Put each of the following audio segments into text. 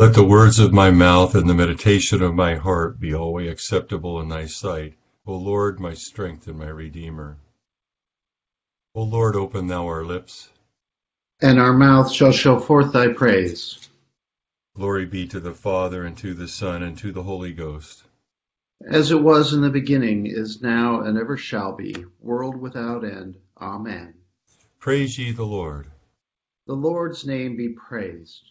Let the words of my mouth and the meditation of my heart be always acceptable in thy sight, O Lord, my strength and my redeemer. O Lord, open thou our lips. And our mouth shall show forth thy praise. Glory be to the Father, and to the Son, and to the Holy Ghost. As it was in the beginning, is now, and ever shall be, world without end. Amen. Praise ye the Lord. The Lord's name be praised.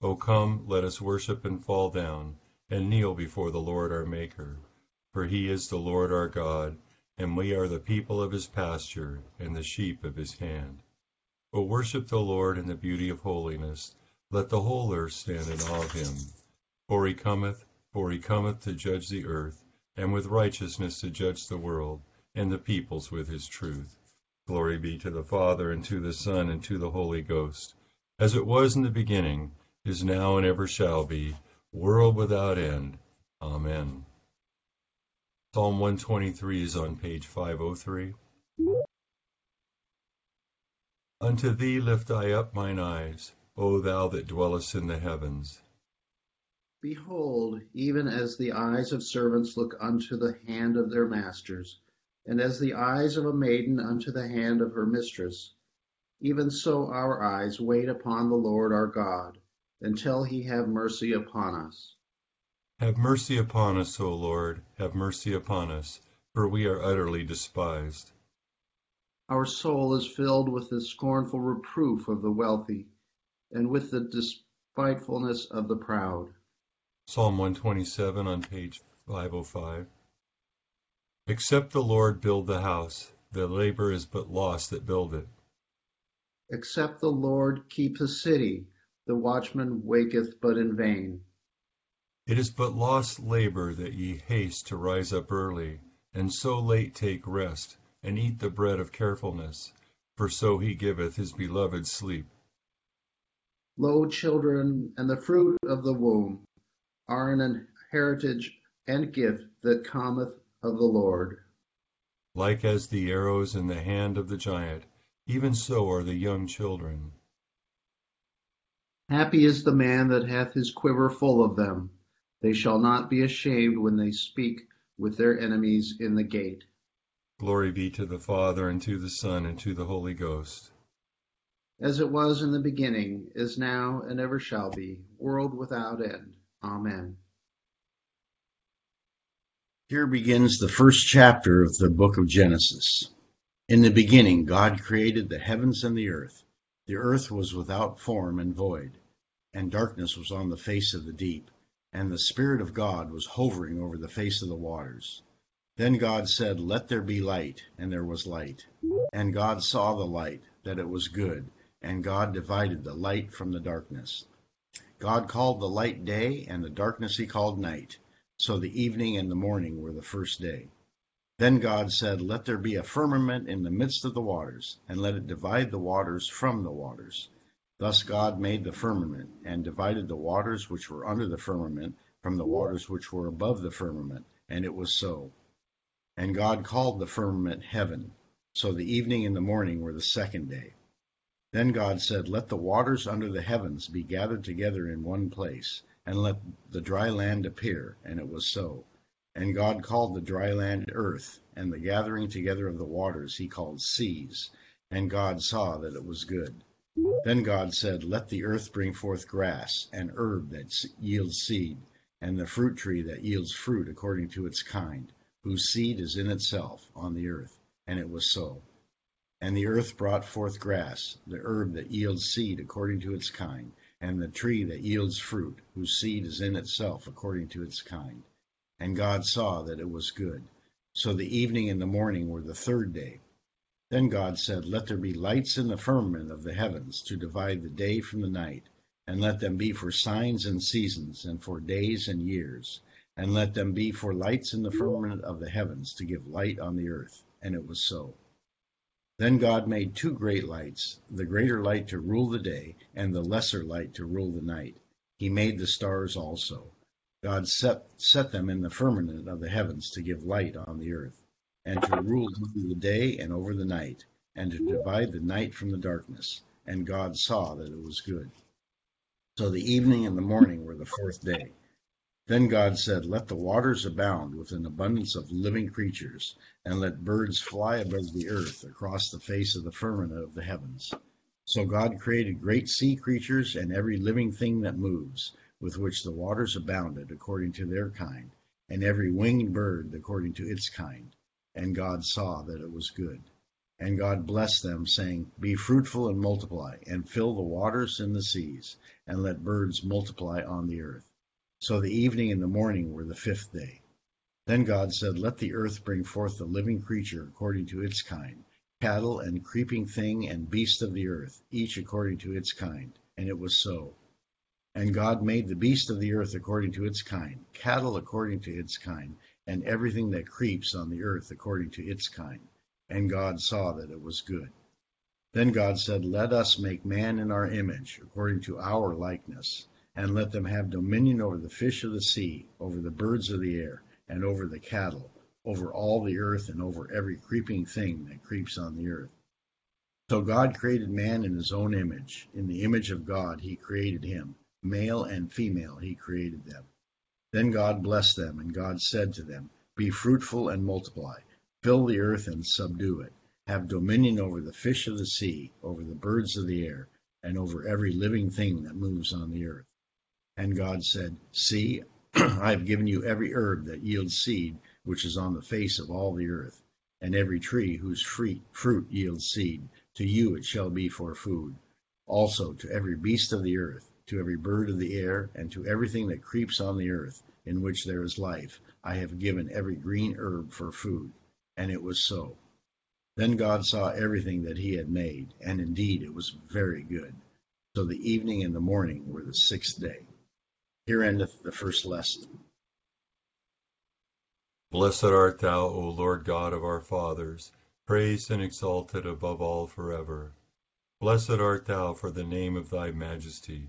O come, let us worship and fall down, and kneel before the Lord our Maker. For he is the Lord our God, and we are the people of his pasture, and the sheep of his hand. O worship the Lord in the beauty of holiness. Let the whole earth stand in awe of him. For he cometh, for he cometh to judge the earth, and with righteousness to judge the world, and the peoples with his truth. Glory be to the Father, and to the Son, and to the Holy Ghost, as it was in the beginning, is now and ever shall be, world without end. Amen. Psalm 123 is on page 503. Unto thee lift I up mine eyes, O thou that dwellest in the heavens. Behold, even as the eyes of servants look unto the hand of their masters, and as the eyes of a maiden unto the hand of her mistress, even so our eyes wait upon the Lord our God until he have mercy upon us. Have mercy upon us, O Lord, have mercy upon us, for we are utterly despised. Our soul is filled with the scornful reproof of the wealthy, and with the despitefulness of the proud. Psalm 127 on page 505. Except the Lord build the house, the labor is but lost that build it. Except the Lord keep the city, the watchman waketh but in vain. It is but lost labor that ye haste to rise up early, and so late take rest, and eat the bread of carefulness, for so he giveth his beloved sleep. Lo, children, and the fruit of the womb are an heritage and gift that cometh of the Lord. Like as the arrows in the hand of the giant, even so are the young children. Happy is the man that hath his quiver full of them. They shall not be ashamed when they speak with their enemies in the gate. Glory be to the Father, and to the Son, and to the Holy Ghost. As it was in the beginning, is now, and ever shall be, world without end. Amen. Here begins the first chapter of the book of Genesis. In the beginning, God created the heavens and the earth. The earth was without form and void, and darkness was on the face of the deep, and the Spirit of God was hovering over the face of the waters. Then God said, Let there be light, and there was light. And God saw the light, that it was good, and God divided the light from the darkness. God called the light day, and the darkness he called night. So the evening and the morning were the first day. Then God said, Let there be a firmament in the midst of the waters, and let it divide the waters from the waters. Thus God made the firmament, and divided the waters which were under the firmament from the waters which were above the firmament, and it was so. And God called the firmament heaven. So the evening and the morning were the second day. Then God said, Let the waters under the heavens be gathered together in one place, and let the dry land appear. And it was so. And God called the dry land earth, and the gathering together of the waters he called seas. And God saw that it was good. Then God said, Let the earth bring forth grass, and herb that yields seed, and the fruit tree that yields fruit according to its kind, whose seed is in itself on the earth. And it was so. And the earth brought forth grass, the herb that yields seed according to its kind, and the tree that yields fruit, whose seed is in itself according to its kind. And God saw that it was good. So the evening and the morning were the third day. Then God said, Let there be lights in the firmament of the heavens to divide the day from the night, and let them be for signs and seasons, and for days and years, and let them be for lights in the firmament of the heavens to give light on the earth. And it was so. Then God made two great lights, the greater light to rule the day, and the lesser light to rule the night. He made the stars also. God set, set them in the firmament of the heavens to give light on the earth, and to rule over the day and over the night, and to divide the night from the darkness. And God saw that it was good. So the evening and the morning were the fourth day. Then God said, Let the waters abound with an abundance of living creatures, and let birds fly above the earth across the face of the firmament of the heavens. So God created great sea creatures and every living thing that moves, with which the waters abounded according to their kind, and every winged bird according to its kind. And God saw that it was good. And God blessed them, saying, Be fruitful and multiply, and fill the waters in the seas, and let birds multiply on the earth. So the evening and the morning were the fifth day. Then God said, Let the earth bring forth the living creature according to its kind, cattle and creeping thing and beast of the earth, each according to its kind. And it was so. And God made the beast of the earth according to its kind, cattle according to its kind, and everything that creeps on the earth according to its kind. And God saw that it was good. Then God said, Let us make man in our image, according to our likeness, and let them have dominion over the fish of the sea, over the birds of the air, and over the cattle, over all the earth, and over every creeping thing that creeps on the earth. So God created man in his own image. In the image of God he created him. Male and female he created them. Then God blessed them, and God said to them, Be fruitful and multiply Fill the earth and subdue it. Have dominion over the fish of the sea, over the birds of the air, and over every living thing that moves on the earth. And God said, See, I have given you every herb that yields seed, which is on the face of all the earth, and every tree whose fruit yields seed. To you it shall be for food. Also to every beast of the earth, to every bird of the air, and to everything that creeps on the earth, in which there is life, I have given every green herb for food and it was so. Then God saw everything that he had made, and indeed it was very good. So the evening and the morning were the sixth day. Here endeth the first lesson. Blessed art thou, O Lord God of our fathers, praised and exalted above all forever. Blessed art thou for the name of thy majesty,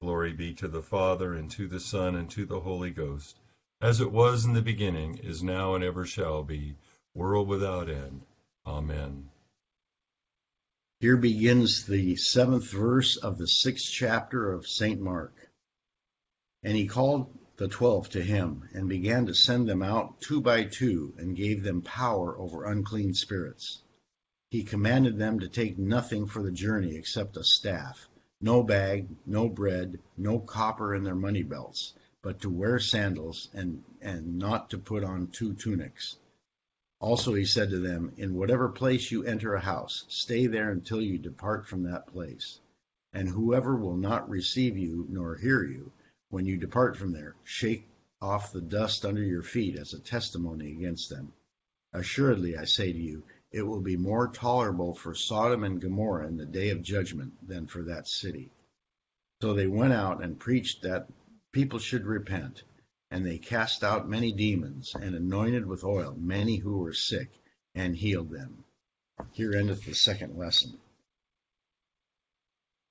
Glory be to the Father, and to the Son, and to the Holy Ghost as it was in the beginning, is now, and ever shall be, world without end. Amen. Here begins the seventh verse of the sixth chapter of St. Mark. And he called the twelve to him, and began to send them out two by two, and gave them power over unclean spirits. He commanded them to take nothing for the journey except a staff, no bag, no bread, no copper in their money belts but to wear sandals and, and not to put on two tunics. Also he said to them, In whatever place you enter a house, stay there until you depart from that place. And whoever will not receive you nor hear you, when you depart from there, shake off the dust under your feet as a testimony against them. Assuredly, I say to you, it will be more tolerable for Sodom and Gomorrah in the day of judgment than for that city. So they went out and preached that people should repent. And they cast out many demons, and anointed with oil many who were sick, and healed them. Here endeth the second lesson.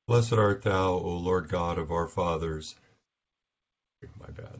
Blessed art thou, O Lord God of our fathers. My bad.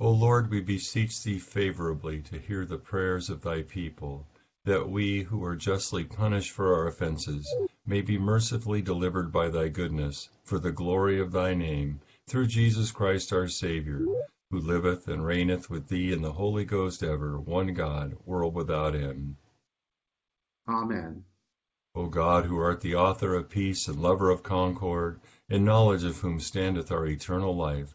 O Lord, we beseech thee favorably to hear the prayers of thy people, that we, who are justly punished for our offenses, may be mercifully delivered by thy goodness, for the glory of thy name, through Jesus Christ our Saviour who liveth and reigneth with thee in the Holy Ghost ever, one God, world without end. Amen. O God, who art the author of peace and lover of concord, in knowledge of whom standeth our eternal life,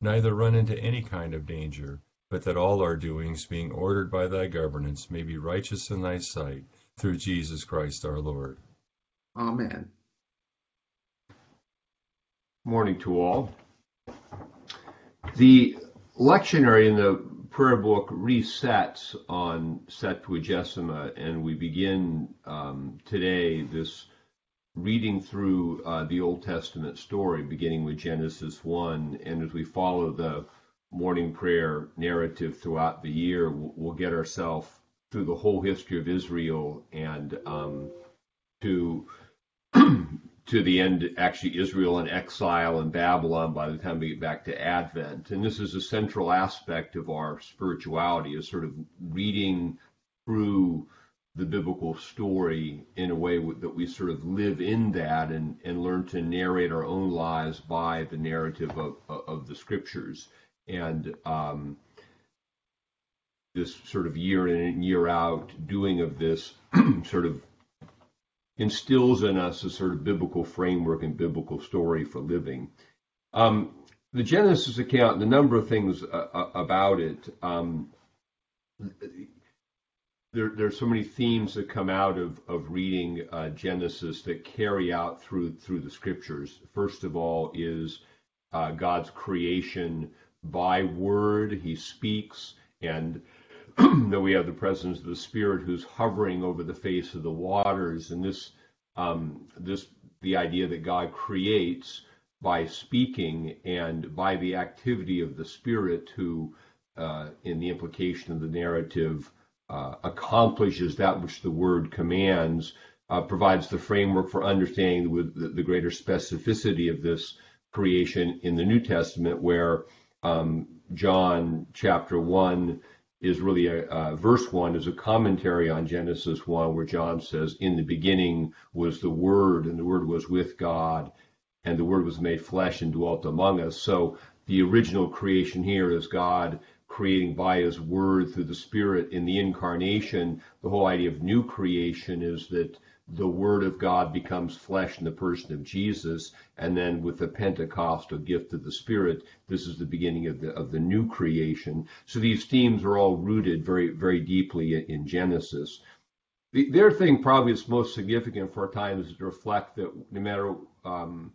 neither run into any kind of danger, but that all our doings, being ordered by thy governance, may be righteous in thy sight, through Jesus Christ our Lord. Amen. Morning to all. The lectionary in the prayer book resets on Septuagesima, and we begin um, today this reading through uh, the Old Testament story, beginning with Genesis 1. And as we follow the morning prayer narrative throughout the year, we'll, get ourselves through the whole history of Israel and um, to to the end, actually, Israel in exile in Babylon by the time we get back to Advent. And this is a central aspect of our spirituality, is sort of reading through the biblical story in a way that we sort of live in that and, and learn to narrate our own lives by the narrative of, of the scriptures. And um, this sort of year in and year out doing of this sort of instills in us a sort of biblical framework and biblical story for living. Um, the Genesis account, the number of things uh, uh about it, um, there, there's so many themes that come out of, of reading uh, Genesis that carry out through through the scriptures. First of all, is uh, God's creation by word. He speaks, and that we have the presence of the Spirit who's hovering over the face of the waters, and this um, this the idea that God creates by speaking and by the activity of the Spirit who, uh, in the implication of the narrative, uh, accomplishes that which the Word commands, uh, provides the framework for understanding the, the, greater specificity of this creation in the New Testament, where um, John chapter 1 is really a, uh, verse 1 is a commentary on Genesis 1, where John says, In the beginning was the Word, and the Word was with God, and the Word was made flesh and dwelt among us. So the original creation here is God creating by His Word through the Spirit in the incarnation. The whole idea of new creation is that the Word of God becomes flesh in the person of Jesus, and then with the Pentecostal gift of the Spirit, this is the beginning of the of the new creation. So these themes are all rooted very very deeply in Genesis. The, their thing probably is most significant for our time is to reflect that no matter um,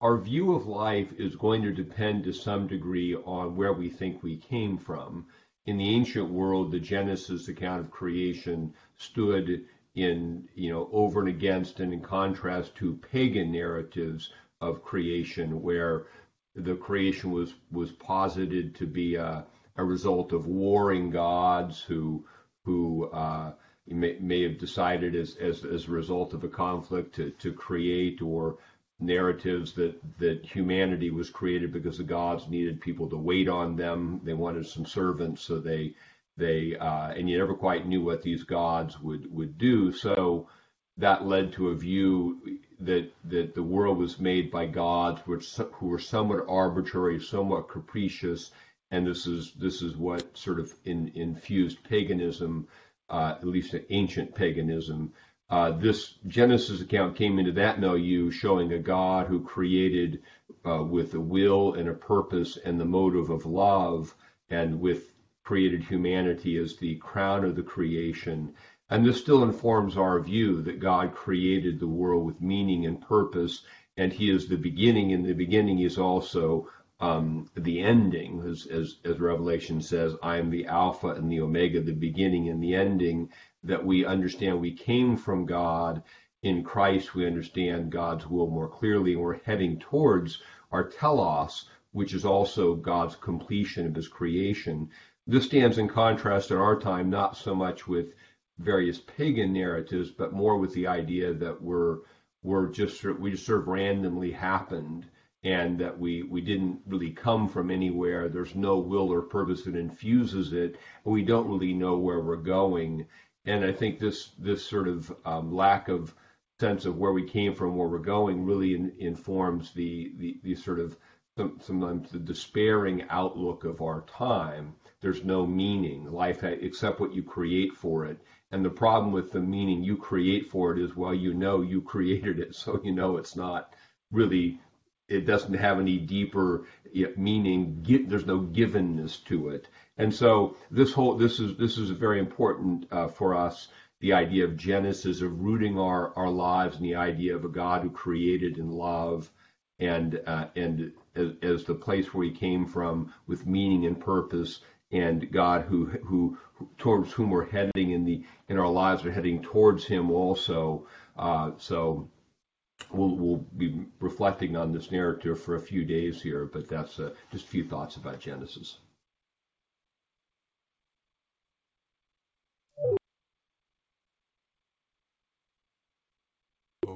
our view of life is going to depend to some degree on where we think we came from. In the ancient world, the Genesis account of creation stood in, you know, over and against and in contrast to pagan narratives of creation, where the creation was was posited to be a, a result of warring gods who who uh, may, may have decided as, as as a result of a conflict to, to create or narratives that that humanity was created because the gods needed people to wait on them. They wanted some servants, so they they uh, and you never quite knew what these gods would would do. So that led to a view that that the world was made by gods which who were somewhat arbitrary, somewhat capricious, and this is this is what sort of in, infused paganism, uh, at least ancient paganism, uh, this Genesis account came into that milieu showing a God who created uh, with a will and a purpose and the motive of love, and with created humanity as the crown of the creation. And this still informs our view that God created the world with meaning and purpose, and He is the beginning, and the beginning is also um, the ending, as, as, as Revelation says, I am the Alpha and the Omega, the beginning and the ending that we understand we came from God. In Christ, we understand God's will more clearly, and we're heading towards our telos, which is also God's completion of his creation. This stands in contrast in our time, not so much with various pagan narratives, but more with the idea that we're we're just we just sort of randomly happened and that we we didn't really come from anywhere. There's no will or purpose that infuses it, and we don't really know where we're going and I think this this sort of um, lack of sense of where we came from, where we're going, really in, informs the, the, the sort of sometimes the despairing outlook of our time. There's no meaning, life except what you create for it. And the problem with the meaning you create for it is, well, you know you created it, so you know it's not really, it doesn't have any deeper meaning. There's no givenness to it. And so this whole this is this is very important uh, for us. The idea of Genesis of rooting our our lives in the idea of a God who created in love, and uh, and as, as the place where He came from with meaning and purpose, and God who who towards whom we're heading in the in our lives are heading towards Him also. Uh, so we'll we'll be reflecting on this narrative for a few days here, but that's uh, just a few thoughts about Genesis.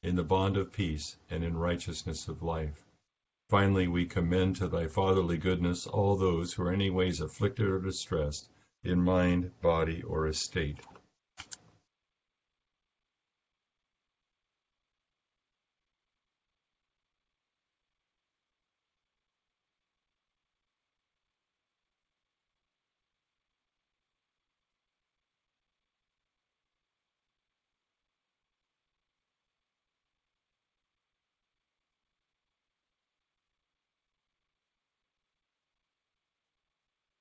in the bond of peace, and in righteousness of life. Finally, we commend to thy fatherly goodness all those who are any ways afflicted or distressed in mind, body, or estate.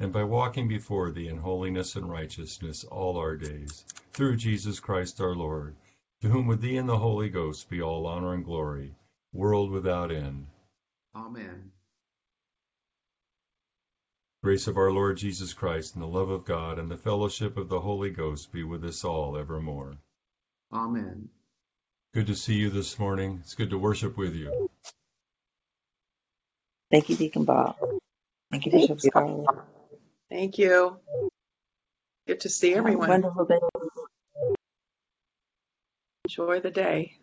and by walking before thee in holiness and righteousness all our days, through Jesus Christ our Lord, to whom with thee and the Holy Ghost be all honor and glory, world without end. Amen. Grace of our Lord Jesus Christ, and the love of God, and the fellowship of the Holy Ghost be with us all evermore. Amen. Good to see you this morning. It's good to worship with you. Thank you, Deacon Bob. Thank you, Bishop Scarlett. Thank you. Good to see everyone. wonderful day. Enjoy the day.